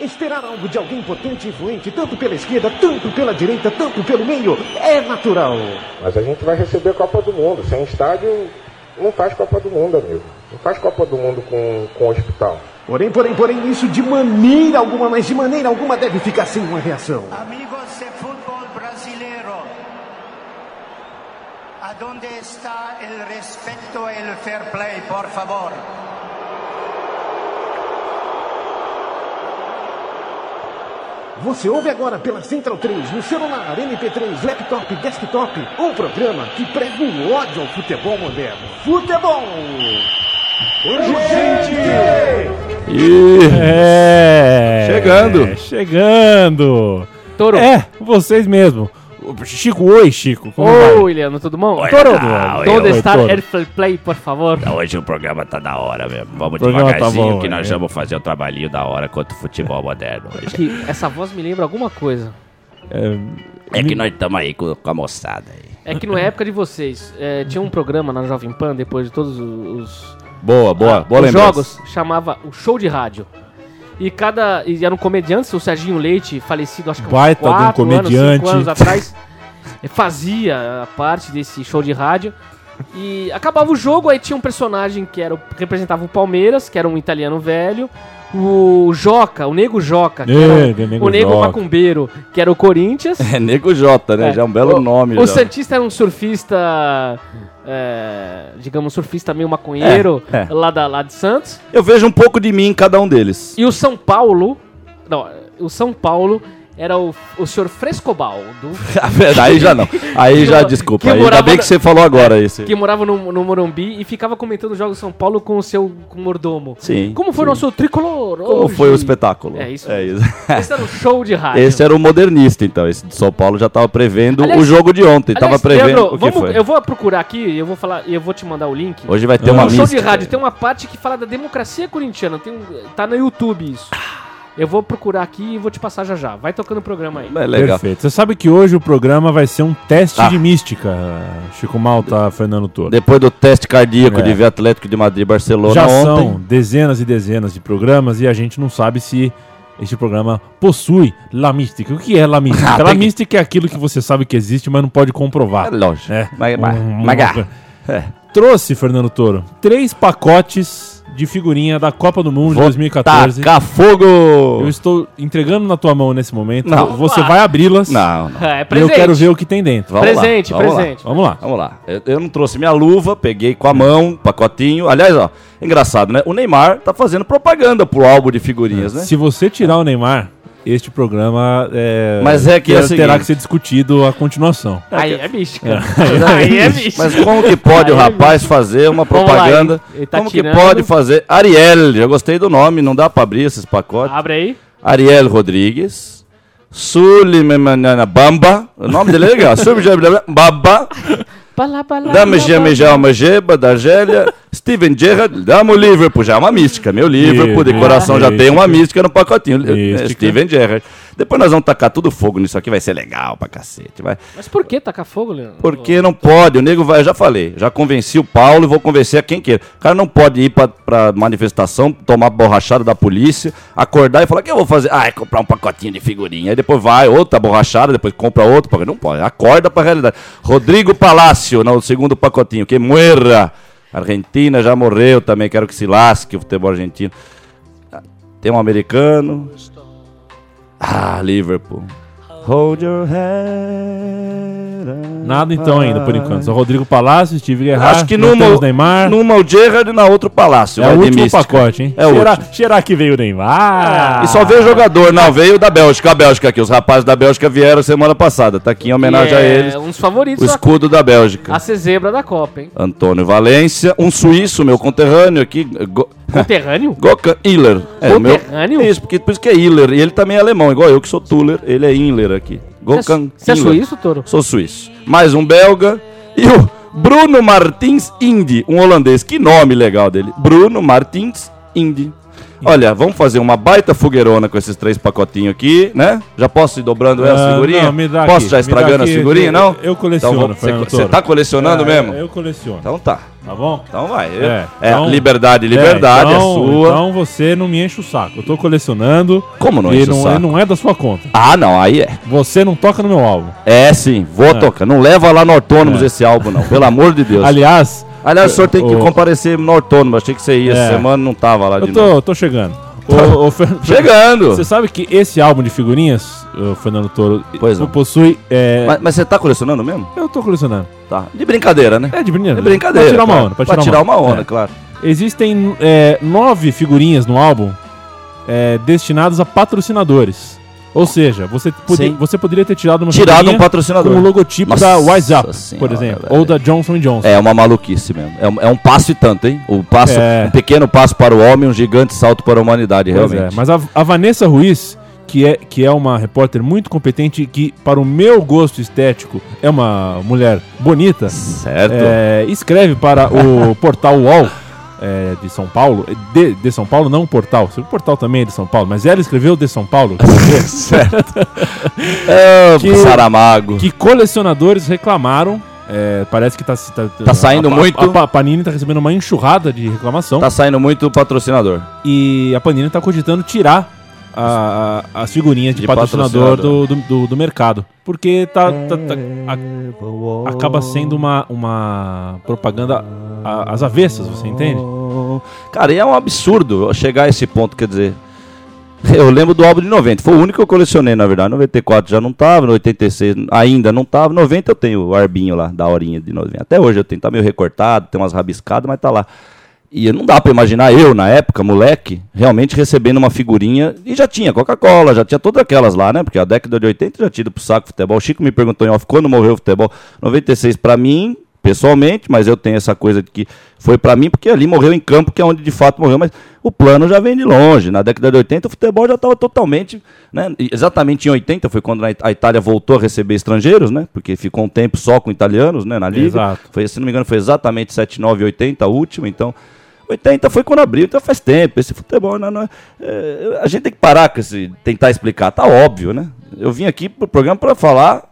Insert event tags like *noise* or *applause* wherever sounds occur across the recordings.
Esperar algo de alguém potente e influente, tanto pela esquerda, tanto pela direita, tanto pelo meio, é natural. Mas a gente vai receber a Copa do Mundo. Sem estádio, não faz Copa do Mundo, amigo. Não faz Copa do Mundo com, com hospital. Porém, porém, porém, isso de maneira alguma, mas de maneira alguma deve ficar sem uma reação. Amigos de fútbol brasileiro, aonde está o respeito e o fair play, por favor? Você ouve agora pela Central 3, no celular, MP3, laptop, desktop, um programa que prega o ódio ao futebol moderno. Futebol! Urgente! E É. Chegando. Chegando. Toro. É, vocês mesmo. Chico, oi, Chico. Como vai? Oi, Leandro, tudo bom? Oi, Toro, Leandro. onde Oi, está Toro. o fair play, por favor? Hoje o programa tá da hora mesmo. Vamos tá devagarzinho bom, que nós é. vamos fazer o trabalhinho da hora contra o futebol moderno hoje. Que essa voz me lembra alguma coisa. É que nós estamos aí com, com a moçada aí. É que na época de vocês, é, tinha um programa na Jovem Pan, depois de todos os, os Boa, boa, Ah, boa os lembrança. jogos, chamava o Show de Rádio. E cada. E eram comediantes, o Serginho Leite, falecido acho que uns Baita de um quatro comediante. anos, anos atrás, *laughs* fazia a parte desse show de rádio. E acabava o jogo, aí tinha um personagem que era, representava o Palmeiras, que era um italiano velho. O Joca, o Nego Joca, que É, era o, Nego o Nego Joca. Macumbeiro, que era o Corinthians. É Nego J, né? É. Já é um belo o, nome. O já. Santista era um surfista, é, digamos, surfista meio maconheiro, É, é. Lá, da, lá de Santos. Eu vejo um pouco de mim em cada um deles. E o São Paulo, não, o São Paulo era o, o senhor Frescobaldo, *laughs* aí já não. Aí já, desculpa. Aí, ainda bem que você falou agora isso. que morava no, no Morumbi e ficava comentando os jogos do São Paulo com o seu com o mordomo. Sim. Como foi sim. nosso tricolor Como hoje? foi o espetáculo? É isso. É isso. *laughs* Esse era o show de rádio. Esse era o modernista, então. Esse de São Paulo já tava prevendo Aliás- o jogo de ontem. tava Aliás, prevendo Leandro, o que vamos- foi. eu vou procurar aqui, eu vou falar, e eu vou te mandar o link. Hoje vai ter Ah. uma no show de rádio tem uma parte que fala da democracia corintiana, tem tá no YouTube isso. Eu vou procurar aqui e vou te passar já já. Vai tocando o programa aí. É legal. Perfeito. Você sabe que hoje o programa vai ser um teste Ah. de mística, Chico Malta, Fernando Toro. Depois do teste cardíaco É. de ver Atlético de Madrid e Barcelona Já ontem. são dezenas e dezenas de programas e a gente não sabe se este programa possui La Mística. O que é La Mística? *laughs* Ah, La Mística é aquilo que você sabe que existe, mas não pode comprovar. É lógico. É. Mas- mas- Um- mas- uma- É. Trouxe, Fernando Toro, três pacotes de figurinha da Copa do Mundo de Vou 2014. Tacar fogo! Eu estou entregando na tua mão nesse momento. Não. Você vai abri-las Não, não. É e eu presente. quero ver o que tem dentro. Vamos lá, presente, vamos lá. presente. Vamos lá. Vamos lá. Eu, eu não trouxe minha luva, peguei com a mão, pacotinho. Aliás, ó, engraçado, né? O Neymar tá fazendo propaganda pro álbum de figurinhas, né? Se você tirar o Neymar, este programa é, Mas é que é o terá seguinte- que ser discutido a continuação. Aí é mística. É. Aí é mística. Mas como que pode o Aí é rapaz fazer uma Vamos lá, propaganda? Ele tá como que tirando. pode fazer? Ariel, já gostei do nome, não dá pra abrir esses pacotes. Abre aí. Ariel Rodrigues. Sulimanana Bamba. O nome dele é legal. Sulimanana Bamba. Geme bala. Jalma Geba, da Argélia. Steven Gerrard. Dame o Liverpool. Já é uma mística. Meu Liverpool de Mística. coração já tem uma mística no pacotinho. Mística. Steven Gerrard. Depois nós vamos tacar tudo fogo nisso aqui. Vai ser legal pra cacete. Vai. Mas por que tacar fogo, Leandro? Porque não pode, o nego vai, eu já falei, já convenci o Paulo e vou convencer a quem queira. O cara não pode ir pra, pra manifestação, tomar borrachada da polícia, acordar e falar: o que eu vou fazer? Ah, é comprar um pacotinho de figurinha. Aí depois vai, outra borrachada, depois compra outro. Não pode, acorda pra realidade. Rodrigo Palácio, no segundo pacotinho, que muera. Argentina já morreu também, quero que se lasque o futebol argentino. Tem um americano. Ah, Liverpool. Hold your head. Nada então ainda, por enquanto. Só Rodrigo Palácio, Steve Guerra, Acho que numa, temos Neymar. numa o Gerrard e na outra o Palácio. É o de último mística. pacote, hein? É o Será, último. será que veio o Neymar? E só veio jogador, não, veio da Bélgica, a Bélgica aqui. Os rapazes da Bélgica vieram semana passada. Tá aqui em homenagem a é eles. Um dos favoritos O da escudo da Bélgica. A ser zebra da Copa, hein? Antônio Valência, um suíço, meu conterrâneo aqui. Go... Conterrâneo? *laughs* Gokan Hiller. É, o meu- Conterrâneo? Isso, porque por isso que é Hiller. E ele também é alemão, igual eu que sou Tuller. Ele é Hiller aqui. Gokan Você é Hiller. suíço, Toro? Sou suíço. Mais um belga. E o Bruno Martins Indy, um holandês. Que nome legal dele. Bruno Martins Indy. Olha, vamos fazer uma baita fogueirona com esses três pacotinhos aqui, né? Já posso ir dobrando Ah, figurinhas? não, me dá posso aqui, já me estragando dá as aqui, figurinhas, eu- não? eu coleciono, Então, Fernando Você Toro. tá colecionando É, mesmo? Eu coleciono. Então tá. Tá bom? Então vai. É, É, então- liberdade, liberdade É, é, então- sua. Então você não me enche o saco. Eu tô colecionando. Como não enche o não, saco? e não é da sua conta. Ah, não, aí é. Você não toca no meu álbum. É sim, vou É. tocar. Não leva lá no Autônomos É. esse álbum, não. Pelo amor de Deus. Aliás, Aliás, o senhor tem que o- comparecer no Autônomo. Achei que você ia. É. Essa semana não tava lá de eu novo. tô, tô chegando. *laughs* Ô, ô, Fer- Chegando! Você sabe que esse álbum de figurinhas, o Fernando Toro, Pois não. possui. é, Mas, mas você tá colecionando mesmo? Eu tô colecionando. Tá. De brincadeira, né? É de brincadeira. De brincadeira. Pra tirar uma onda. Pra Pra tirar, uma onda, É. claro. Existem é, nove figurinhas no álbum é, destinadas a patrocinadores. Ou seja, você, pode- você poderia ter tirado uma Tirado um patrocinador. com o logotipo Nossa da Wise Up, por Senhora, exemplo. velho. Ou da Johnson Johnson. É uma maluquice mesmo. É um, é um passo e tanto, hein? O passo, É. um pequeno passo para o homem, um gigante salto para a humanidade, Pois realmente. é, mas a, a Vanessa Ruiz, que é, que é uma repórter muito competente, que para o meu gosto estético é uma mulher bonita, Certo. é, escreve para o *laughs* portal UOL é, de São Paulo, de, de São Paulo, não o portal, o portal também é de São Paulo, mas ela escreveu de São Paulo, *laughs* certo. *laughs* É, Que- Saramago. que colecionadores reclamaram. é, parece que tá, tá, Tá saindo a- muito. A, a Panini tá recebendo uma enxurrada de reclamação. Tá saindo muito patrocinador. E a Panini tá cogitando tirar a- a- as figurinhas de, De patrocinador, patrocinador. Do, do, do- do mercado. Porque tá, tá- tá- a- acaba sendo uma, uma propaganda às avessas, você entende? Cara, e é um absurdo chegar a esse ponto, quer dizer. Eu lembro do álbum de 90, foi o único que eu colecionei, na verdade. 94 já não tava, no 86 ainda não tava. 90 eu tenho o arbinho lá, da horinha de 90. Até hoje eu tenho, tá meio recortado, tem umas rabiscadas, mas tá lá. E não dá pra imaginar eu, na época, moleque, realmente recebendo uma figurinha. E já tinha Coca-Cola, já tinha todas aquelas lá, né? Porque a década de 80 já tinha ido pro saco futebol. O Chico me perguntou em off quando morreu o futebol. 96 pra mim, pessoalmente, mas eu tenho essa coisa de que foi pra mim porque ali morreu em campo, que é onde de fato morreu. Mas o plano já vem de longe. Na década de 80 o futebol já estava totalmente. Né? Exatamente em 80 foi quando a Itália voltou a receber estrangeiros, né? Porque ficou um tempo só com italianos né? na liga. Exato. Foi, se não me engano, foi exatamente 79 e 80 a última, então. 80 foi quando abriu, então faz tempo. Esse futebol não, não é- é, a gente tem que parar com esse tentar explicar, tá óbvio, né? Eu vim aqui pro programa para falar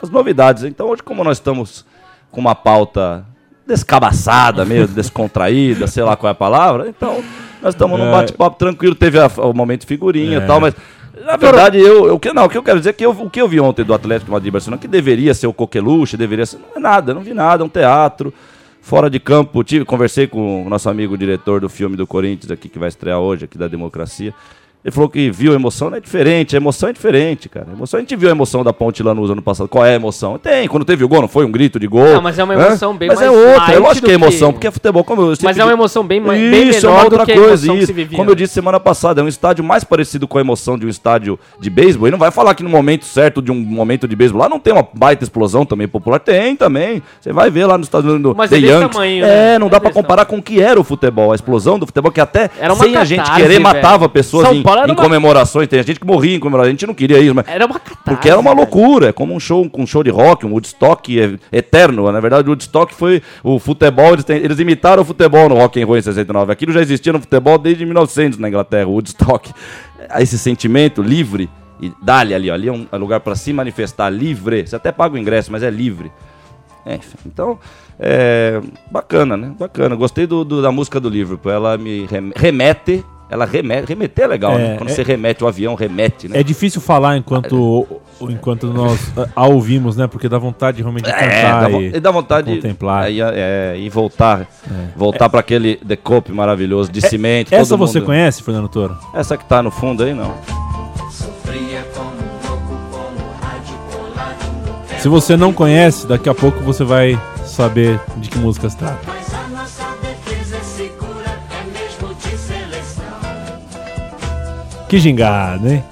as novidades. Então, hoje como nós estamos com uma pauta descabaçada, meio descontraída, sei lá qual é a palavra, então nós estamos num É. bate-papo tranquilo, teve a- o momento figurinha É. e tal, mas na verdade, eu, eu, que- não, o que eu quero dizer é que eu- o que eu vi ontem do Atlético de Madrid Barcelona, que deveria ser o coqueluche, deveria ser. Não é nada, não vi nada, é um teatro. Fora de campo, tive, conversei com o nosso amigo diretor do filme do Corinthians aqui, que vai estrear hoje, aqui da Democracia. Ele falou que viu a emoção, não é diferente, a emoção é diferente, cara. A emoção, a gente viu a emoção da Ponte Lanús ano passado. Qual é a emoção? Tem, quando teve o gol, não foi um grito de gol. Não, mas é uma emoção bem mas mais é outra, é light lógico que é emoção, que- porque é futebol, como eu sempre Mas é uma emoção bem, ma- bem Isso, é uma menor outra do que coisa, isso. vivia. Como eu disse semana passada, é um estádio mais parecido com a emoção de um estádio de beisebol. E não vai falar que no momento certo de um momento de beisebol lá não tem uma baita explosão também popular. Tem também. Você vai ver lá no estádio do Mas The é desse Yankees. tamanho, É, né? não É dá pra comparar com o que era o futebol. A explosão do futebol, que até sem a gente querer matava pessoas em, era em uma- comemorações. Tem gente que morria em comemorações. A gente não queria isso, mas Era uma catarse. porque era uma loucura, é como um show, um show de rock, um Woodstock é- eterno. Na verdade, o Woodstock foi o futebol, eles, têm- eles imitaram o futebol no Rock and Roll em 69. Aquilo já existia no futebol desde 1900 na Inglaterra, o Woodstock. Esse sentimento livre, e dá-lhe ali, ó, ali é um lugar para se manifestar livre. Você até paga o ingresso, mas é livre. É, enfim, então, é, bacana, né? Bacana. Gostei do, do- da música do Liverpool. Ela me rem- remete. Ela remete. Remeter é legal, É, né? Quando é- você remete o avião, remete, né? É difícil falar enquanto, enquanto nós a, ouvimos, né? Porque dá vontade realmente de É, cantar dá, vo- e, e dá vontade de contemplar. aí, é, e voltar, voltar para aquele decope maravilhoso de cimento. É, Essa você mundo- conhece, Fernando Toro? Essa que tá no fundo aí, não. Se você não conhece, daqui a pouco você vai saber de que música trata. Que gingado, hein?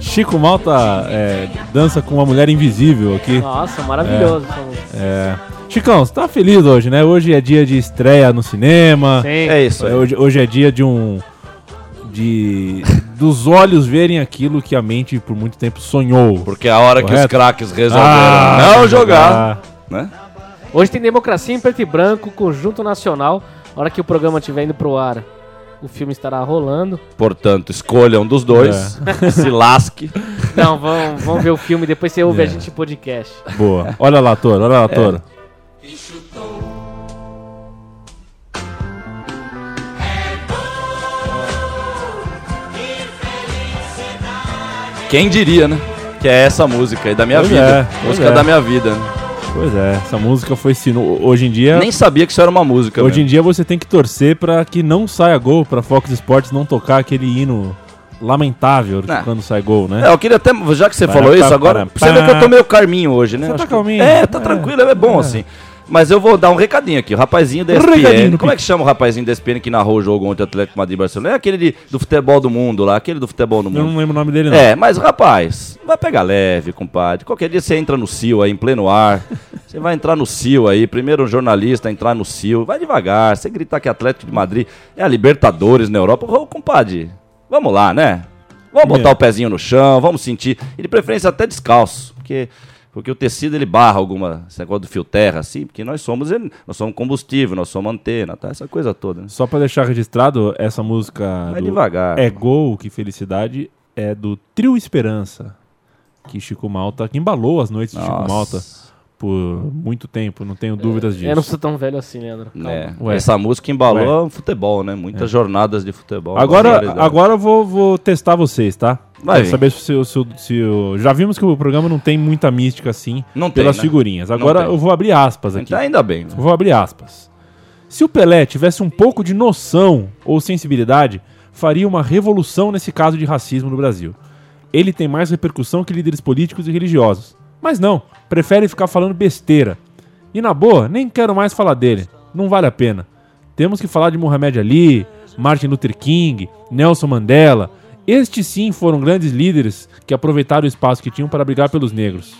Chico Malta é, dança com uma mulher invisível aqui. Nossa, maravilhoso. É. Chicão, você tá feliz hoje, né? Hoje é dia de estreia no cinema. Sim. É isso aí. É, Hoje, hoje é dia de um. De. dos olhos verem aquilo que a mente por muito tempo sonhou. Porque é a hora que os Correto? craques resolveram Ah, não jogar, né? Hoje tem democracia em preto e branco, conjunto nacional. A hora que o programa estiver indo pro ar. O filme estará rolando. Portanto, escolha um dos dois. *laughs* Se lasque. Não, vamos, vamos ver o *laughs* filme, depois você ouve É. a gente em podcast. Boa. Olha lá, Toro, olha lá, Toro. Quem diria, né? Que é essa música aí da minha Pois vida. é, música é. da minha vida. né? Pois é, essa música foi sino. Hoje em dia. Nem sabia que isso era uma música. Hoje em mesmo. dia você tem que torcer pra que não saia gol, pra Fox Sports não tocar aquele hino lamentável Não. quando sai gol, né? É, eu queria até, já que você Para, falou isso para, agora, para, você vê que eu tô meio calminho hoje, né? Você Acho tá que- calminho. É, tá É. tranquilo, é bom É. assim. Mas eu vou dar um recadinho aqui. O rapazinho da ESPN. Como é que chama o rapazinho da ESPN que narrou o jogo ontem Atlético Madrid e Barcelona? É aquele de- do futebol do mundo lá, aquele do futebol do Eu mundo. não lembro o nome dele, não. É, mas rapaz, vai pegar leve, compadre. Qualquer dia você entra no CIO aí, em pleno ar. Você vai entrar no CIO aí, primeiro um jornalista entrar no CIO. Vai devagar, você gritar que Atlético de Madrid é a Libertadores na Europa. Ô, compadre, vamos lá, né? Vamos botar É. o pezinho no chão, vamos sentir. E de preferência até descalço, porque, porque o tecido ele barra alguma, esse negócio do fio terra, assim, porque nós somos, nós somos combustível, nós somos antena, tá? Essa coisa toda. né? Só pra deixar registrado, essa música do devagar. É Gol, Que Felicidade, é do Trio Esperança, que Chico Malta, que embalou as noites de Chico Nossa. Malta por muito tempo, não tenho dúvidas disso. Eu não sou tão velho assim, Leandro. É, Ué. essa música embalou o futebol, né? Muitas jornadas de futebol. Agora, agora eu vou, vou testar vocês, tá? Vai Quero saber se, o- se, o- se o- Já vimos que o programa não tem muita mística assim Não tem, pelas né? figurinhas. Agora tem. eu vou abrir aspas aqui. Então, ainda bem. né? Eu Vou abrir aspas. Se o Pelé tivesse um pouco de noção ou sensibilidade, faria uma revolução nesse caso de racismo no Brasil. Ele tem mais repercussão que líderes políticos e religiosos. Mas não, prefere ficar falando besteira. E na boa, nem quero mais falar dele. Não vale a pena. Temos que falar de Muhammad Ali, Martin Luther King, Nelson Mandela. Estes sim foram grandes líderes que aproveitaram o espaço que tinham para brigar pelos negros.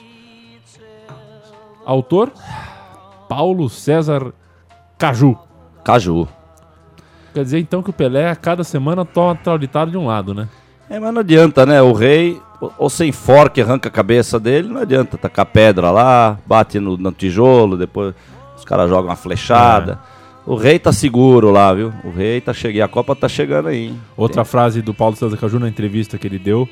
Autor? Paulo César Caju. Caju. Quer dizer então que o Pelé a cada semana toma traulitário de um lado, né? É, mas não adianta, né? O rei, ou- sem forque arranca a cabeça dele, não adianta. Tacar pedra lá, bate no, no tijolo, depois os caras jogam uma flechada. O rei tá seguro lá, viu? O rei tá chegando. A Copa tá chegando aí. hein? Outra frase do Paulo César Caju na entrevista que ele deu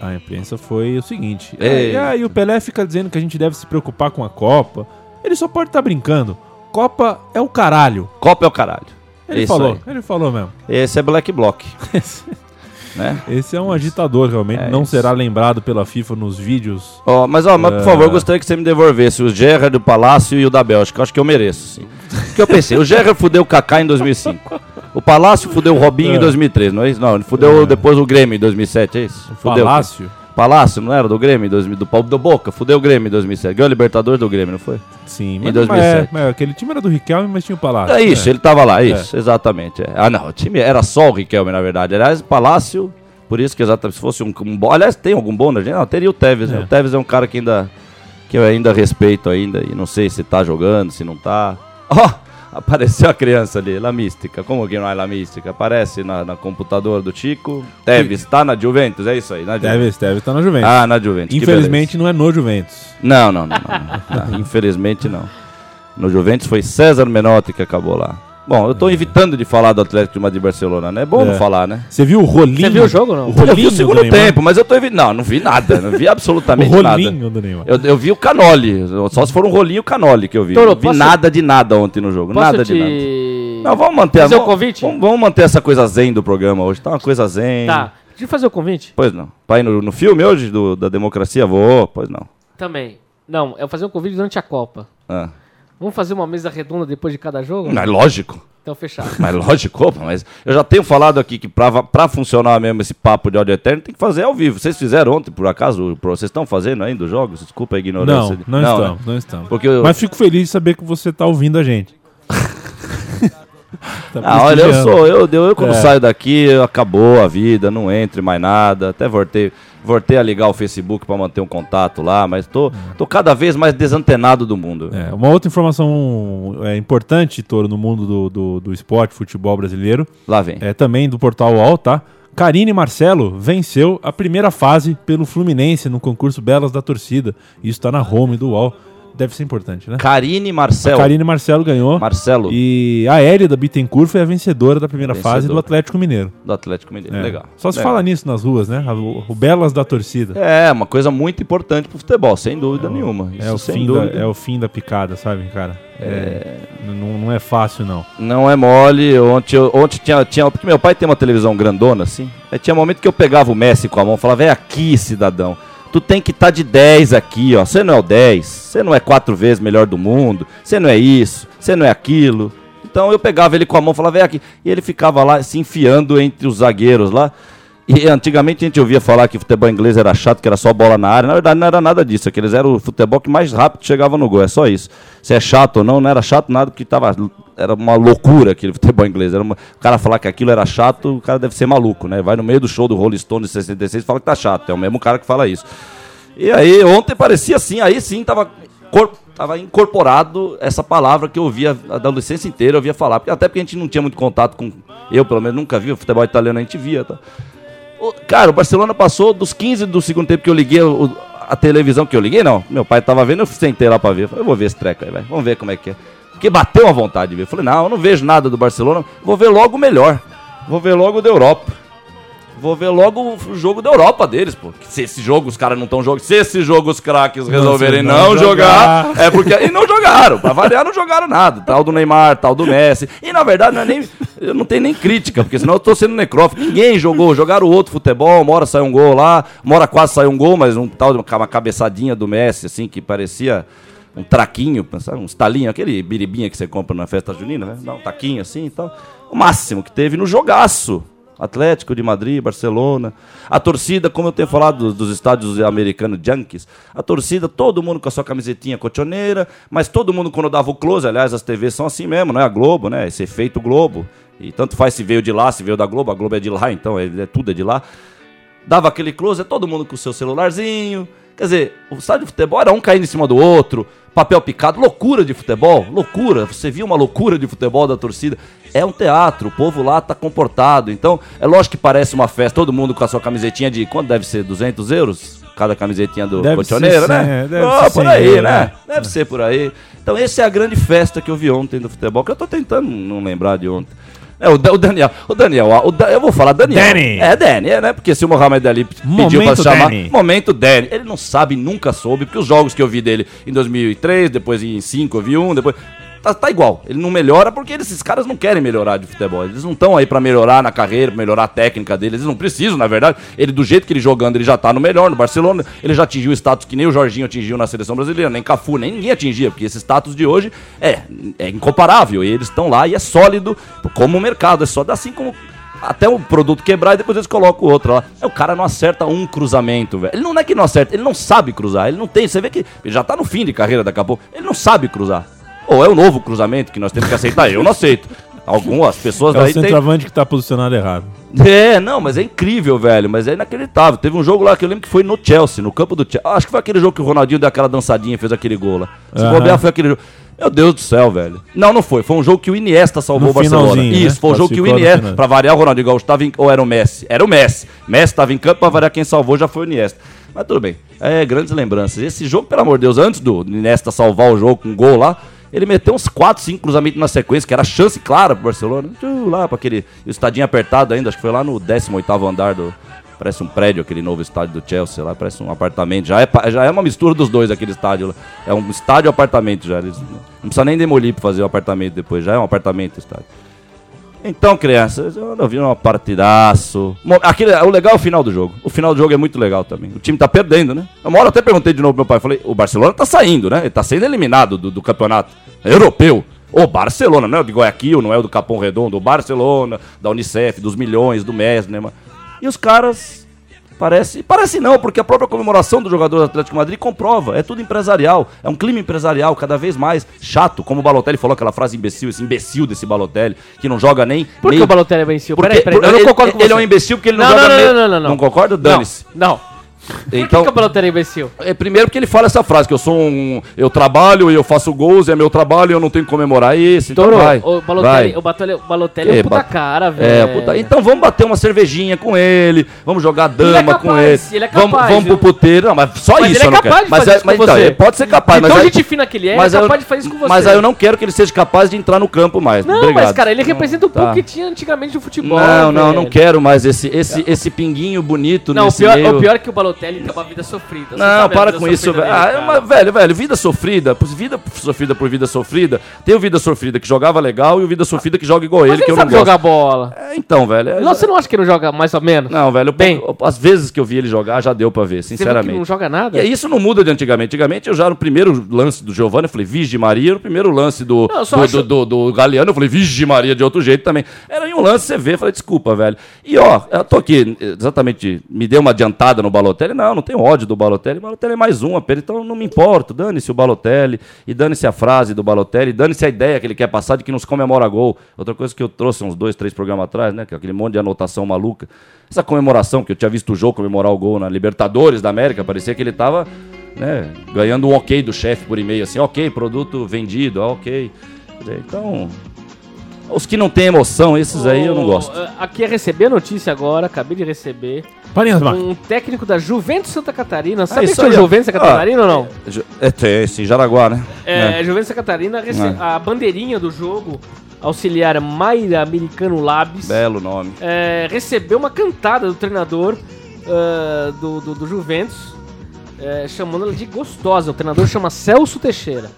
à imprensa foi o seguinte: Ei. "Ah, e o Pelé fica dizendo que a gente deve se preocupar com a Copa. Ele só pode estar brincando. Copa é o caralho. Copa é o caralho. Ele Isso falou, aí. ele falou mesmo. Esse é Black Bloc. *laughs* né? Esse é um agitador, realmente. É não isso. será lembrado pela FIFA nos vídeos. Ó, mas, ó, mas, por É. favor, eu gostaria que você me devolvesse o Gerrard do Palácio e o da Bélgica. Eu acho que eu mereço, sim. Porque eu pensei, o Gerrard fudeu o Kaká em 2005. O Palácio fudeu o Robinho É. em 2003, não é isso? Não, ele fudeu É. depois o Grêmio em 2007, é isso? Fudeu. Palácio. Palácio, não era? Do Grêmio, em 2000, do, Paulo- do Boca, fudeu o Grêmio em 2007. Ganhou a Libertadores do Grêmio, não foi? Sim, Em mas, 2007. mas é, mas aquele time era do Riquelme, mas tinha o Palácio. É isso, ele tava lá, é isso, exatamente. é. Ah, não, o time era só o Riquelme, na verdade. Aliás, o Palácio, por isso que exatamente, se fosse um, um bom. Aliás, tem algum bom na gente? Não, teria o Tevez, né? É. O Tevez é um cara que ainda. que eu ainda respeito ainda, e não sei se tá jogando, se não tá. Ó, apareceu a criança ali, La Mística. Como que não é La Mística? Aparece na, na computador do Chico. Tevez, tá na Juventus, é isso aí, na Juventus. Tevez, Tevez tá na Juventus. Ah, na Juventus. Infelizmente não é no Juventus. Não, não, não. não, não. Infelizmente não. No Juventus foi César Menotti que acabou lá. Bom, eu tô evitando de falar do Atlético de Madrid e Barcelona, né? É bom É. não falar, né? Você viu o rolinho? Você viu o jogo não? O Eu vi rolinho o do segundo tempo, mas eu tô evitando. Não, não vi nada. Não vi *laughs* O absolutamente nada. rolinho do Neymar. Eu, eu vi o Canoli. Só se for um rolinho Canoli que eu vi. Toro, não vi posso- nada de nada ontem no jogo. Posso nada te... de nada. Não, vamos manter Fazer o vamos- convite? Vamos, vamos manter essa coisa zen do programa hoje. Tá uma coisa zen. Tá, deixa eu fazer o convite? Pois não. Vai ir no, no filme hoje do, da democracia? Vou. Pois não. Também. Não, eu fazer um convite durante a Copa. Ah. Vamos fazer uma mesa redonda depois de cada jogo? Mas lógico. Então fechado. *laughs* Mas lógico, opa, mas eu já tenho falado aqui que pra, pra funcionar mesmo esse papo de áudio eterno tem que fazer ao vivo. Vocês fizeram ontem, por acaso? Vocês estão fazendo ainda os jogos? Desculpa a ignorância. Não, não, né? estamos, não estamos. Porque eu, Mas fico feliz de saber que você tá ouvindo a gente. *laughs* Tá Ah, olha, eu sou, eu, eu, eu quando É. saio daqui, acabou a vida, não entre mais nada. Até voltei, voltei a ligar o Facebook pra manter um contato lá, mas tô, tô cada vez mais desantenado do mundo. É, uma outra informação é, importante, Toro, no mundo do, do, do esporte, futebol brasileiro, Lá vem. é também do portal UOL, tá? Karine Marcelo venceu a primeira fase pelo Fluminense no concurso Belas da Torcida. Isso tá na home do UOL. Deve ser importante, né? Karine Marcel. Karine Marcelo ganhou. Marcelo, E a Hélia da Bittencourt foi a vencedora da primeira fase do Vencedora. Atlético Mineiro. do Atlético Mineiro. É. Legal. Só se É. fala nisso nas ruas, né? O, o Belas da torcida. É, uma coisa muito importante pro futebol, sem dúvida nenhuma. É, Isso o sem fim da, dúvida. é o fim da picada, sabe, cara? É, não, não é fácil, não. Não é mole. Ontem, eu- ontem tinha, tinha. Porque meu pai tem uma televisão grandona, assim. Aí tinha momento que eu pegava o Messi com a mão e falava: vem aqui, cidadão. Tu tem que estar de 10 aqui, ó. Você não é o 10. Você não é quatro vezes melhor do mundo. Você não é isso. Você não é aquilo. Então eu pegava ele com a mão falava: vem aqui. E ele ficava lá se enfiando entre os zagueiros lá. E antigamente a gente ouvia falar que futebol inglês era chato, que era só bola na área. Na verdade, não era nada disso. Aqueles eram o futebol que mais rápido chegava no gol. É só isso. Se é chato ou não, não era chato nada, porque tava, era uma loucura aquele futebol inglês. Era uma- o cara falar que aquilo era chato, o cara deve ser maluco, né? Vai no meio do show do Rolling Stone de 66 e fala que tá chato. É o mesmo cara que fala isso. E aí, ontem parecia assim, aí sim tava, cor- tava incorporado essa palavra que eu ouvia a adolescência inteira, eu ouvia falar. Até porque a gente não tinha muito contato com. Eu, pelo menos, nunca vi o futebol italiano, a gente via. Tá? Cara, o Barcelona passou dos 15 do segundo tempo que eu liguei o- a televisão que eu liguei, não. Meu pai tava vendo, eu sentei lá pra ver. Falei, eu vou ver esse treco aí, vai. Vamos ver como é que é. Porque bateu a vontade de ver. Falei, não, eu não vejo nada do Barcelona. Vou ver logo o melhor. Vou ver logo o da Europa. Vou ver logo o jogo da Europa deles, pô. Se esse jogo os caras não estão jogando. Se esse jogo os craques resolverem não não, jogar, jogar. é porque. E não jogaram. Pra variar, não jogaram nada. Tal do Neymar, tal do Messi. E na verdade, não é nem. Eu não tenho nem crítica, porque senão eu tô sendo necrófago. Ninguém jogou. Jogaram outro futebol. Uma hora saiu um gol lá. Uma hora quase saiu um gol, mas um tal de uma cabeçadinha do Messi, assim, que parecia. Um traquinho, sabe? um estalinho, aquele biribinha que você compra na festa junina, né? Dá um taquinho assim e tal. O máximo que teve no jogaço. Atlético de Madrid, Barcelona. A torcida, como eu tenho falado dos, estádios americanos Yankees, a torcida, todo mundo com a sua camisetinha cochoneira, mas todo mundo quando dava o close, aliás, as TVs são assim mesmo, não é a Globo, né? Esse efeito Globo. E tanto faz se veio de lá, se veio da Globo, a Globo é de lá, então é, é tudo é de lá. Dava aquele close, é todo mundo com o seu celularzinho. Quer dizer, o estádio de futebol era um caindo em cima do outro, papel picado, loucura de futebol, loucura. Você viu uma loucura de futebol da torcida. É um teatro, o povo lá tá comportado. Então, é lógico que parece uma festa, todo mundo com a sua camisetinha de, quanto deve ser? 200 euros? Cada camisetinha do Deve né? é, deve Ah, ser por cem aí, euros, né? né? Deve ser por aí. Então, essa é a grande festa que eu vi ontem do futebol, que eu tô tentando não lembrar de ontem. É, o, o Daniel, o Daniel, o Da- eu vou falar Daniel. Danny. É, Danny, é, né? Porque se o Mohamed Ali pediu pra Momento se chamar, Danny. momento Danny. Ele não sabe, nunca soube, porque os jogos que eu vi dele em 2003, depois em 5 eu vi um, depois... Tá, tá igual, ele não melhora porque esses caras não querem melhorar de futebol. Eles não estão aí pra melhorar na carreira, pra melhorar a técnica deles. Eles não precisam, na verdade. Ele, do jeito que ele jogando, ele já tá no melhor. No Barcelona, ele já atingiu o status que nem o Jorginho atingiu na seleção brasileira, nem Cafu, nem ninguém atingia, porque esse status de hoje é, é incomparável. E eles estão lá e é sólido como o mercado. É só assim como até o produto quebrar e depois eles colocam o outro lá. É, o cara não acerta um cruzamento, velho. Ele não é que não acerta, ele não sabe cruzar. Ele não tem. Você vê que ele já tá no fim de carreira daqui a pouco. Ele não sabe cruzar. Ou é o novo cruzamento que nós temos que aceitar. Eu não aceito. Algumas pessoas É o daí têm. centroavante que tá posicionado errado. É, não, mas é incrível, velho. Mas é inacreditável. Teve um jogo lá que eu lembro que foi no Chelsea, no campo do Chelsea. Acho que foi aquele jogo que o Ronaldinho deu aquela dançadinha e fez aquele gol lá. Se Aham. bobear, foi aquele jogo. Meu Deus do céu, velho. Não, não foi. Foi um jogo que o Iniesta salvou o Barcelona. né? Isso, foi um jogo que o Iniesta. Pra variar, o Ronaldinho Gaúcho tava em, ou era o Messi? Era o Messi. Messi tava em campo, pra variar quem salvou já foi o Iniesta. Mas tudo bem. É, grandes lembranças. Esse jogo, pelo amor de Deus, antes do Iniesta salvar o jogo com um gol lá, ele meteu uns 4, 5 cruzamentos na sequência, que era chance clara pro Barcelona. Lá pra aquele estadinho apertado ainda, acho que foi lá no 18º andar do... Parece um prédio, aquele novo estádio do Chelsea lá, parece um apartamento. Já é, já é uma mistura dos dois, aquele estádio lá. É um estádio apartamento já. Eles, não precisa nem demolir pra fazer o apartamento depois, já é um apartamento o estádio. Então, crianças, eu vi um partidaço. Aquele, o legal é o final do jogo. O final do jogo é muito legal também. O time tá perdendo, né? Uma hora eu até perguntei de novo pro meu pai. Falei, o Barcelona tá saindo, né? Ele tá sendo eliminado do, do campeonato europeu. O Barcelona, não é o de Guayaquil, não é o do Capão Redondo. O Barcelona, da Unicef, dos milhões, do MES, né? E os caras. Parece, parece não, porque a própria comemoração do jogador do Atlético Madrid comprova. É tudo empresarial. É um clima empresarial cada vez mais chato. Como o Balotelli falou aquela frase imbecil, esse imbecil desse Balotelli, que não joga nem. Por que o Balotelli venceu? porque, Peraí, eu não ele, concordo com ele você. é um imbecil porque ele não, Não, joga não, não, meio- não, não, não. concorda? Dane-se. Não, não. Por que, Então, que o Balotelli é imbecil? é, primeiro porque ele fala essa frase, que eu sou um. Eu trabalho e eu faço gols, é meu trabalho e eu não tenho que comemorar isso. Então Toro, vai. o Balotelli, vai. o Balotelli, o Balotelli é É, um puta cara, É, velho. puta, então vamos bater uma cervejinha com ele, vamos jogar Ele é dama com capaz, ele. ele é vamos capaz, vamos pro viu? puteiro. Não, mas só Mas isso ele é capaz quero. de mas fazer é- isso com então, você. ele pode ser capaz, De mas aí- gente fina que ele é, mas é aí eu- capaz de fazer isso com você. Mas aí eu não quero que ele seja capaz de entrar no campo mais. Não, Obrigado. mas cara, ele representa um pouco Tá. que tinha antigamente no futebol. Não, não, não quero mais esse, esse, esse pinguinho bonito Não, o nesse o pior é que o Balotelli tem uma vida sofrida. Você Não, para com isso, velho. Ah, é uma- velho, velho, vida sofrida, vida sofrida por vida sofrida. Tem o vida sofrida que jogava legal e o vida sofrida que joga igual ele, ele que eu não gosto. jogar bola. É, então, velho. é- Não, você não acha que ele não joga mais ou menos? Não, velho, Bem. As vezes que eu vi ele jogar já deu pra ver, Você que sinceramente. não joga nada? E isso não muda de antigamente. Antigamente eu já no primeiro lance do Giovanni, eu falei, Vige Maria, no primeiro lance do, Não, do, acho- do, do- do Galeano, eu falei, Vige Maria de outro jeito também. Era em um lance, você vê, eu falei, desculpa, velho. E ó, eu tô aqui, exatamente, me deu uma adiantada no Balotelli. Não, não tenho ódio do Balotelli. O Balotelli é mais um apenas, então não me importo. Dane-se o Balotelli, e dane-se a frase do Balotelli, dane-se a ideia que ele quer passar de que nos comemora gol. Outra coisa que eu trouxe uns dois, três programas atrás, né? Que é aquele monte de anotação maluca. Essa comemoração, que eu tinha visto o jogo comemorar o gol na Libertadores da América, parecia que ele tava né, ganhando um ok do chefe por e-mail, assim, ok, produto vendido, ah, ok. Então, os que não têm emoção, esses aí eu não gosto. eh, Aqui é receber a notícia agora, acabei de receber. Parem as máquinas. Um técnico da Juventus Santa Catarina. Sabe isso que é o. Juventus Santa Ah. Catarina ou não? Ju- É, tem, sim, Jaraguá, né? É, Juventus Santa Catarina, rece- É. a bandeirinha do jogo, auxiliar Mayra Americano Labs, Belo nome. é, recebeu uma cantada do treinador ah, do, do, do Juventus, é, chamando ela de gostosa. O treinador chama Celso Teixeira.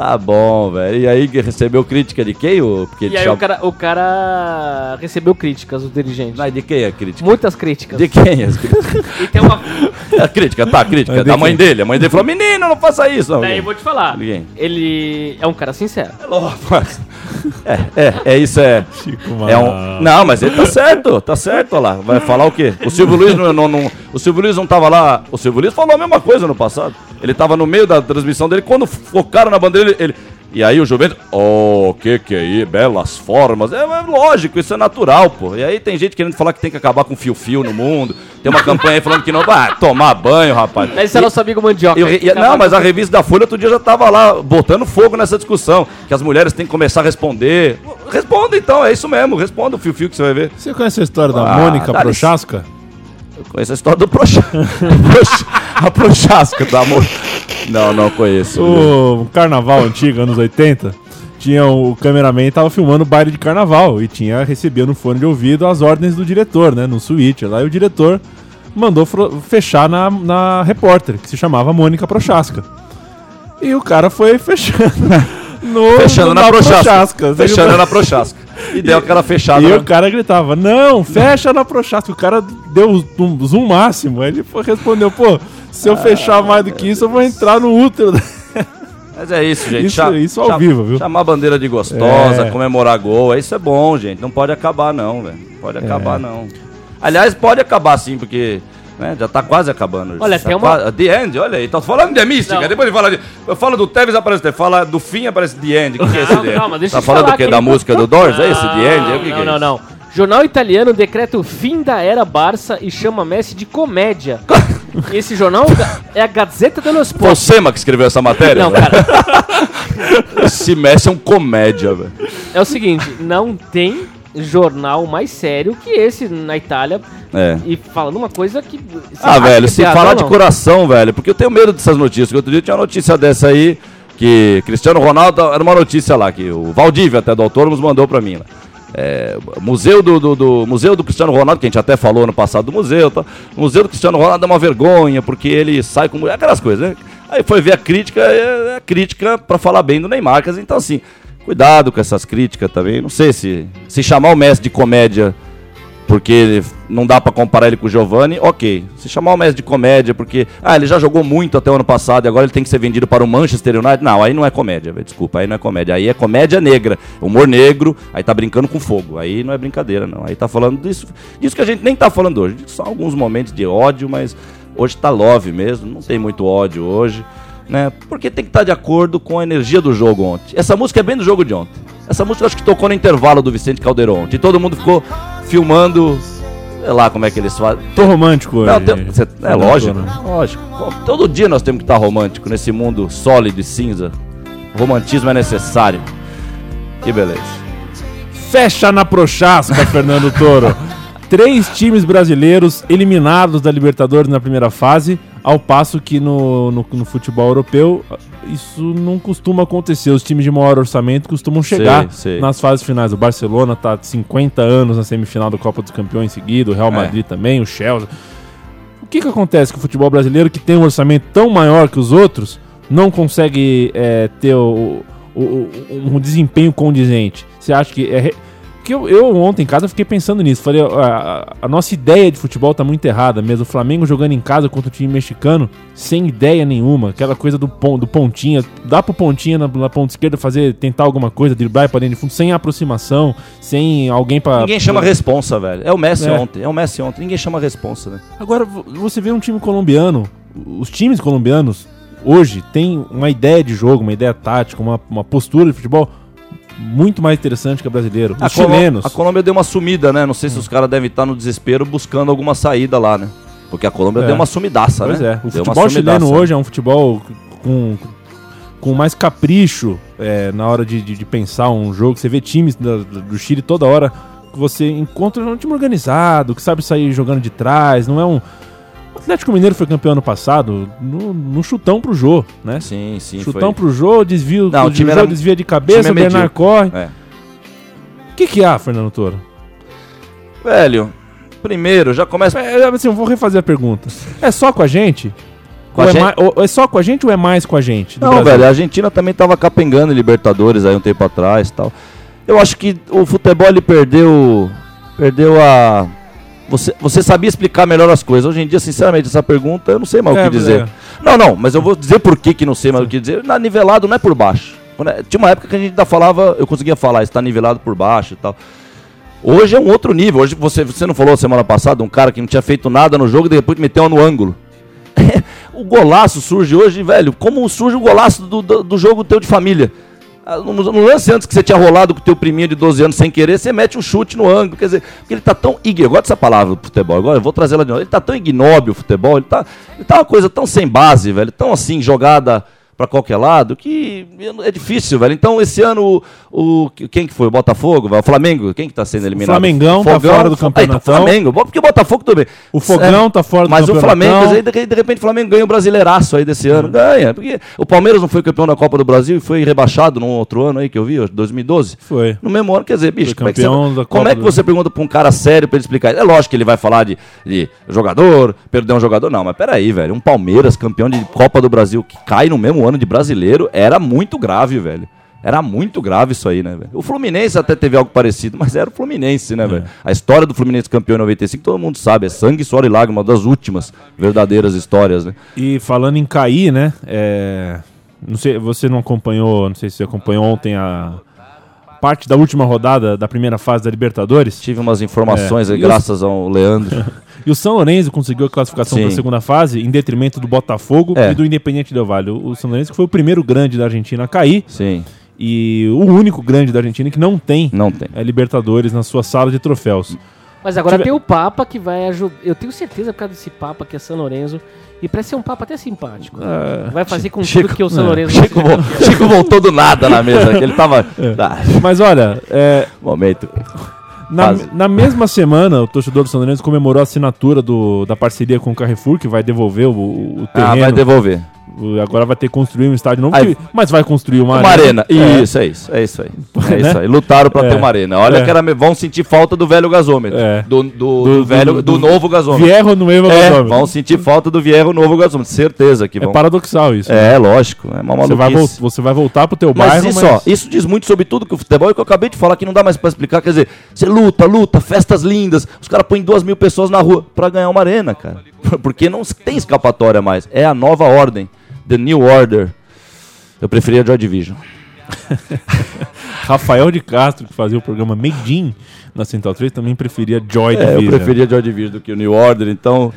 Tá bom, velho. E aí recebeu crítica de quem? O, porque E aí chama- o cara, o cara recebeu críticas, o dirigente. Mas de quem é a crítica? Muitas críticas. De quem é as críticas? *laughs* E tem uma. a crítica, tá, a crítica. Mas da mãe quem? dele. A mãe dele falou, menino, não faça isso. Não, Daí eu vou te falar. Ninguém. Ele é um cara sincero. É, *laughs* é, é isso, é. É um... Não, mas ele tá certo, tá certo, olha lá. Vai *laughs* falar o quê? O Silvio Luiz não, não, não- o Silvio Luiz não tava lá. O Silvio Luiz falou a mesma coisa no passado. Ele tava no meio da transmissão dele, quando focaram na bandeira, ele. ele- e aí o Juventus, oh, que que é aí, belas formas. É, é lógico, isso é natural, pô. E aí tem gente querendo falar que tem que acabar com fio-fio no mundo. Tem uma campanha aí falando que não vai tomar banho, rapaz. Esse é nosso amigo Mandioca. eu- e- Fica não, mas a revista da Folha outro dia já tava lá botando fogo nessa discussão. Que as mulheres têm que começar a responder. Responda então, é isso mesmo. Responda o fio-fio que você vai ver. Você conhece a história da Ah, Mônica Prochaska? Eu conheço a história do Procha... *laughs* Procha- a Prochasca do amor. Não, não conheço. O carnaval antigo, anos 80, tinha o cameraman tava filmando o baile de carnaval e tinha recebia no fone de ouvido as ordens do diretor, né, no suíte. Lá e o diretor mandou fechar na, na repórter, que se chamava Mônica Prochaska. E o cara foi fechando. *laughs* No, Fechando na, Prochasca. Prochaska. Fechando na Prochasca. E deu aquela fechada. E né? o cara gritava, não, fecha na Prochaska. O cara deu um zoom máximo. Aí ele respondeu, pô, se eu fechar mais do que isso, eu vou entrar no útero. *laughs* Mas é isso, gente. Isso- Cha- isso ao cha- vivo, viu? Chamar a bandeira de gostosa, É. comemorar gol. Isso é bom, gente. Não pode acabar, não, velho. Pode É. acabar, não. Aliás, pode acabar sim, porque. Né, já tá quase acabando. Olha, Já tem uma- The End, olha aí. Tá falando de mística. Não. Depois de falar de. Eu falo do Tevez, aparece The Fala do fim, aparece The End. O que, que é esse Não, The End? calma, deixa tá falando falar do quê? Da ele- música do Doors? É esse The End? É, que, não, que é não, não. Jornal italiano decreta o fim da era Barça e chama Messi de comédia. *laughs* Esse jornal é a Gazeta dello Sport. Você, Max, que escreveu essa matéria? Não, cara, *laughs* Esse Messi é um comédia, velho. é o seguinte, não tem jornal mais sério que esse na Itália. É. E falando uma coisa que... Ah, velho, é se falar de coração, velho, porque eu tenho medo dessas notícias. Outro dia tinha uma notícia dessa aí, que Cristiano Ronaldo, era uma notícia lá, que o Valdívia até do Autônomos mandou pra mim lá. É, museu do, do, do- Museu do Cristiano Ronaldo, que a gente até falou no passado do museu, tá? O Museu do Cristiano Ronaldo é uma vergonha, porque ele sai com mulher, aquelas coisas, né? Aí foi ver a crítica, é a crítica pra falar bem do Neymar, então assim, cuidado com essas críticas também. Não sei se, se chamar o Messi de comédia porque não dá pra comparar ele com o Giovanni, ok. Se chamar o Messi de comédia, porque ah, ele já jogou muito até o ano passado e agora ele tem que ser vendido para o Manchester United, não, aí não é comédia, velho, desculpa, aí não é comédia, aí é comédia negra, humor negro, aí tá brincando com fogo, aí não é brincadeira, não. Aí tá falando disso, disso que a gente nem tá falando hoje, só alguns momentos de ódio, mas hoje tá love mesmo, não tem muito ódio hoje, né? Porque tem que estar de acordo com a energia do jogo ontem. Essa música é bem do jogo de ontem. Essa música eu acho que tocou no intervalo do Vicente Caldeirão ontem. E todo mundo ficou filmando Sei lá como é que eles fazem. Tô romântico hoje. Não, tem- cê- é Fernando lógico, lógico. Todo dia nós temos que estar romântico nesse mundo sólido e cinza. O romantismo é necessário. Que beleza. Fecha na prochasca, Fernando Toro. *laughs* Três times brasileiros eliminados da Libertadores na primeira fase, ao passo que no, no, no futebol europeu isso não costuma acontecer. Os times de maior orçamento costumam chegar Sei, sei. nas fases finais. O Barcelona tá 50 anos na semifinal da Copa dos Campeões seguido, o Real É. Madrid também, o Chelsea. O que, que acontece com o futebol brasileiro, que tem um orçamento tão maior que os outros, não consegue é, ter o, o- o- um desempenho condizente? Você acha que é. Porque eu, eu ontem em casa fiquei pensando nisso. Falei, a, a- nossa ideia de futebol tá muito errada mesmo. O Flamengo jogando em casa contra o time mexicano, sem ideia nenhuma. Aquela coisa do, pon, do pontinha. Dá pro pontinha na, na ponta esquerda fazer, tentar alguma coisa, driblar pra dentro de fundo, sem aproximação, sem alguém pra. Ninguém chama responsa, velho. É o Messi É. ontem. É o Messi ontem. Ninguém chama responsa, né? Agora, vo- você vê um time colombiano, os times colombianos hoje têm uma ideia de jogo, uma ideia tática, uma, uma postura de futebol muito mais interessante que a brasileira. Os A chilenos. A Colômbia deu uma sumida, né? Não sei se os caras devem estar no desespero buscando alguma saída lá, né? Porque a Colômbia É. deu uma sumidaça, Pois né? é, o Deu futebol chileno sumidaça. hoje é um futebol com, com mais capricho é, na hora de, de, de pensar um jogo. Você vê times do Chile toda hora que você encontra um time organizado, que sabe sair jogando de trás, não é um. O Atlético Mineiro foi campeão ano passado no, no chutão pro Jô, né? Sim, sim. chutão foi. pro Jô, desvio, Não, o o time Jô era- desvia de o cabeça, time o é Bernard corre. É. O que que há, Fernando Toro? Velho, primeiro, já começa. É, assim, eu vou refazer a pergunta. É só com a gente? Com a é, gente? mai- ou- é só com a gente ou é mais com a gente? Não, Brasil? velho, a Argentina também tava capengando em Libertadores aí um tempo atrás e tal. Eu acho que o futebol ele perdeu. Perdeu a. Você, você sabia explicar melhor as coisas. Hoje em dia, sinceramente, essa pergunta eu não sei mais É, o que dizer. é. Não, não, mas eu vou dizer por que, que não sei mais o que dizer. Na nivelado não é por baixo. Quando é- tinha uma época que a gente ainda falava, eu conseguia falar, está nivelado por baixo e tal. Hoje é um outro nível. Hoje você, você não falou semana passada, um cara que não tinha feito nada no jogo e depois meteu no ângulo. *laughs* o golaço surge hoje, velho. Como surge o golaço do, do, do jogo teu de família? Ah, No, lance antes que você tinha rolado com o teu priminho de 12 anos sem querer, você mete um chute no ângulo. Quer dizer, porque ele tá tão. ig- Eu gosto dessa palavra do futebol. Agora eu vou trazer ela de novo. Ele tá tão ignóbil o futebol. Ele tá, ele tá uma coisa tão sem base, velho. Tão assim, jogada pra qualquer lado, que é difícil, velho. Então, esse ano, o, o- quem que foi? O Botafogo? O Flamengo? Quem que tá sendo eliminado? Flamengão tá fora do Aí, tá campeonatão. Flamengo. Bom, Porque o Botafogo também. O Fogão tá fora do Mas o campeonatão. Flamengo, mas aí, de, de repente o Flamengo ganha o Brasileiraço aí desse ano. Ganha. Porque o Palmeiras não foi campeão da Copa do Brasil e foi rebaixado num outro ano aí que eu vi, acho, 2012. Foi. No mesmo ano, quer dizer, bicho, Foi como é que, você, como é que você pergunta pra um cara sério pra ele explicar? É lógico que ele vai falar de, de jogador, perder um jogador. Não, mas peraí, velho. Um Palmeiras campeão de Copa do Brasil que cai no mesmo ano de brasileiro era muito grave, velho. Era muito grave isso aí, né, velho? O Fluminense até teve algo parecido, mas era o Fluminense, né, velho? A história do Fluminense campeão em 95, todo mundo sabe. É sangue, suor e lágrima, uma das últimas verdadeiras histórias, né? E falando em cair, né? é, Não sei, você não acompanhou, não sei se você acompanhou ontem a parte da última rodada da primeira fase da Libertadores. Tive umas informações É. aí, graças ao Leandro. *laughs* E o São Lourenço conseguiu a classificação para a segunda fase em detrimento do Botafogo É. e do Independiente Del Valle. O São Lourenço que foi o primeiro grande da Argentina a cair Sim, e o único grande da Argentina que não tem não tem. é Libertadores na sua sala de troféus. Mas agora Tive- tem o Papa que vai ajudar. Eu tenho certeza por causa desse Papa que é São Lourenço. E parece ser um Papa até simpático. vai fazer com Chico- tudo que o São é. Lourenço Chico, vol- Chico voltou do nada na mesa, que ele tava. *laughs* Ah, Mas olha, é, momento. Na, na mesma semana, o torcedor do São Lourenço comemorou a assinatura do, da parceria com o Carrefour, que vai devolver o, o Ah, terreno. vai devolver. Agora vai ter que construir um estádio novo, Aí- que- mas vai construir uma, Uma arena. É. Isso, é isso. É isso aí. É Né? isso aí. Lutaram pra É. ter uma arena. Olha É. que era, vão sentir falta do velho gasômetro. É. Do, do, do Do- velho, do- novo gasômetro. Vierro no Evo É, Gasômetro. vão sentir falta do Vierro novo gasômetro. Certeza que É vão. paradoxal isso. É, lógico. É uma você, vai você vai voltar pro teu Mas bairro, isso, mas... ó, isso diz muito sobre tudo que o futebol é que eu acabei de falar que não dá mais pra explicar. Quer dizer, você luta, luta, festas lindas, os caras põem duas mil pessoas na rua pra ganhar uma arena, cara. *laughs* Porque não tem escapatória mais. É a nova ordem. The New Order. Eu preferia Joy Division. *laughs* Rafael de Castro, que fazia o programa Made in na Central 3, também preferia Joy É, eu Division. preferia Joy Division do que o New Order, então.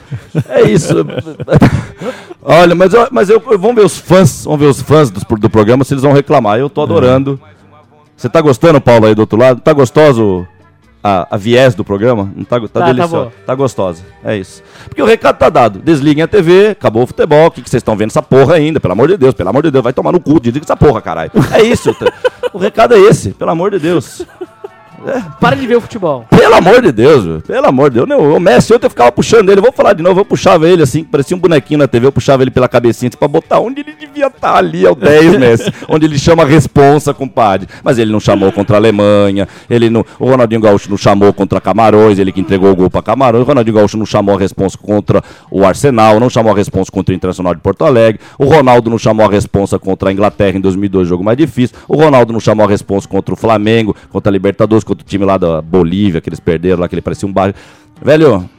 É isso. *laughs* Olha, mas, eu, mas eu, vamos ver os fãs, vamos ver os fãs do, do programa se eles vão reclamar. Eu tô adorando. Você tá gostando, Paulo, aí do outro lado? Tá gostoso a, a viés do programa? Não tá, tá, Tá, tá deliciosa. boa. Tá, gostosa. É isso. Porque o recado tá dado. Desliguem a TV, acabou o futebol. O que que vocês estão vendo essa porra ainda? Pelo amor de Deus, pelo amor de Deus, vai tomar no cu, desliga essa porra, caralho. É isso. o recado é esse, pelo amor de Deus. Para de ver o futebol. Pelo amor de Deus, velho. Pelo amor de Deus. Não, o Messi ontem eu ficava puxando ele. Vou falar de novo. Eu puxava ele assim, parecia um bonequinho na TV. Eu puxava ele pela cabecinha assim, pra botar onde ele devia estar ali, é o 10, Messi. *laughs* onde ele chama a responsa, compadre. Mas ele não chamou contra a Alemanha. Ele não, o Ronaldinho Gaúcho não chamou contra Camarões. Ele que entregou o gol pra Camarões. O Ronaldinho Gaúcho não chamou a responsa contra o Arsenal. Não chamou a responsa contra o Internacional de Porto Alegre. O Ronaldo não chamou a responsa contra a Inglaterra em 2002, jogo mais difícil. O Ronaldo não chamou a responsa contra o Flamengo, contra a Libertadores, contra o time lá da Bolívia, que eles perderam lá, que ele parecia um bairro. Velho,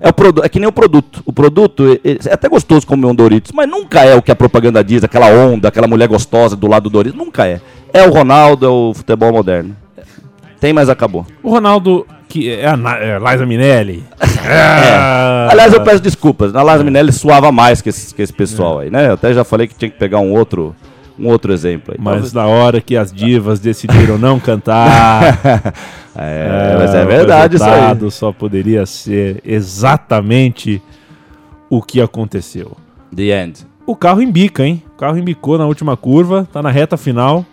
é, o produ- é que nem o produto. O produto é, é até gostoso comer um Doritos, mas nunca é o que a propaganda diz, aquela onda, aquela mulher gostosa do lado do Doritos. Nunca é. É o Ronaldo, é o futebol moderno. Tem, mas acabou. O Ronaldo, que é a Na- é, Liza Minelli. *laughs* É. Aliás, eu peço desculpas. Na Lázaro Minelli suava mais que esse, que esse pessoal aí, né? Eu até já falei que tinha que pegar um outro, um outro exemplo aí. Mas na hora que as divas decidiram não cantar. *laughs* É, mas é verdade isso aí. resultado só poderia ser exatamente o que aconteceu. The end. O carro embica, hein? O carro embicou na última curva, tá na reta final.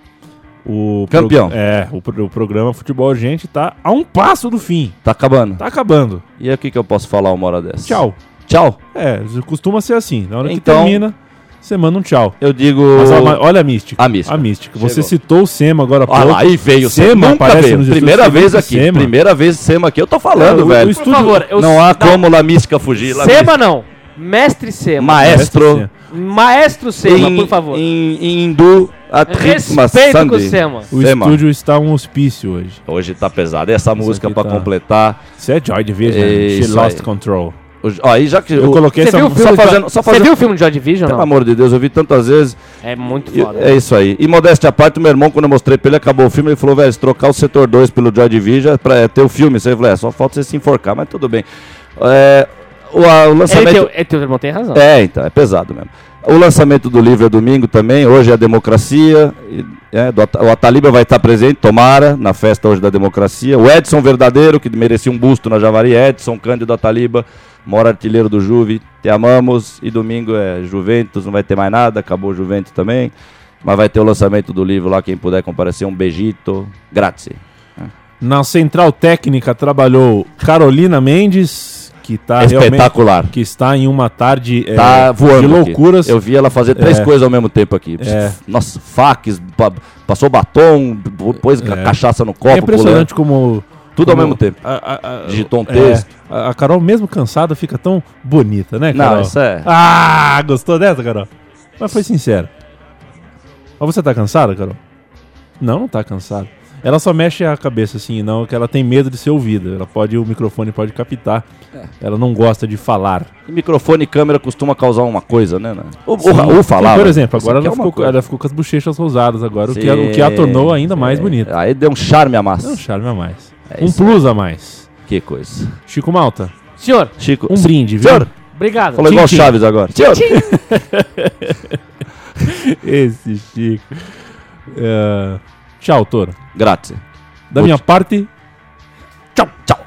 O pro- Campeão. É, o, pro- o programa Futebol Gente tá a um passo do fim. Tá acabando. Tá acabando. E o que, que eu posso falar uma hora dessa? Tchau. Tchau. É, costuma ser assim. Na hora que Então- termina, você manda um tchau. Eu digo. Mas olha, a mística. A mística. A mística. Você Chegou. citou o Sema agora há Olha pouco. lá, aí veio. Sema Nunca aparece veio. Primeira vez aqui. Sema. Primeira vez Sema aqui. Eu tô falando, É, o- velho. o Por favor, eu Não há como La Mística fugir. La Sema não. Mestre Sema. Maestro. Maestro Sema, em, por favor. Em, em hindu, Respeito com o. Sema. O Sema. estúdio está um hospício hoje. Hoje tá pesado. E essa música pra tá- completar. Isso é Joy Division. She Isso Lost aí. Control. Ó, aí já que Eu coloquei Você essa só fazendo- só Você fazendo- viu o filme de Joy Division Pelo não? amor de Deus, eu vi tantas vezes. É muito E- foda. é isso aí. E modéstia à parte, o meu irmão, quando eu mostrei pra ele, acabou o filme, ele falou, velho, se trocar o setor 2 pelo Joy Division pra é, ter o filme. Você falou, é, só falta você se enforcar, mas tudo bem. É, o, a- o Ele lançamento. teu, é, teu irmão tem razão. É, então, é pesado mesmo. O lançamento do livro é domingo também, hoje é a democracia. e, é, do o Ataliba vai estar presente, tomara, na festa hoje da democracia. O Edson Verdadeiro, que merecia um busto na Javari, Edson, Cândido Ataliba, maior artilheiro do Juve, te amamos. E domingo é Juventus, não vai ter mais nada, acabou o Juventus também. Mas vai ter o lançamento do livro lá, quem puder comparecer, um beijito. Grazie. Na central técnica trabalhou Carolina Mendes, que tá realmente Espetacular. que está em uma tarde é, Tá voando. de aqui. loucuras. Eu vi ela fazer três É. coisas ao mesmo tempo aqui. É. Nossa, faques, pa- passou batom, pôs É. cachaça no É copo. impressionante como Tudo ao mesmo tempo. a- a- a- Digitou um é, texto. a, a Carol, mesmo cansada, fica tão bonita, né, Carol? Não, isso é. Ah, gostou dessa, Carol? Mas foi sincero. Mas você tá cansada, Carol? Não, não tá cansada. Ela só mexe a cabeça assim, não, que ela tem medo de ser ouvida. Ela pode, o microfone pode captar. É. Ela não gosta de falar. E microfone e câmera costuma causar uma coisa, né? né? O, Sim. o, o falar. Por exemplo, isso agora ela, é uma ficou, ela ficou com as bochechas rosadas agora, o que, a- o que a tornou ainda mais é. bonita. Aí deu um charme a massa. É um charme a mais. É um plus a mais. Que coisa. Chico Malta, Senhor, Chico. um brinde, viu? Senhor, obrigado. falou igual Tchim, Chaves agora. Senhor. *laughs* Esse Chico. É, Tchau, Toro. Grazie. Da minha parte, Tchau, tchau.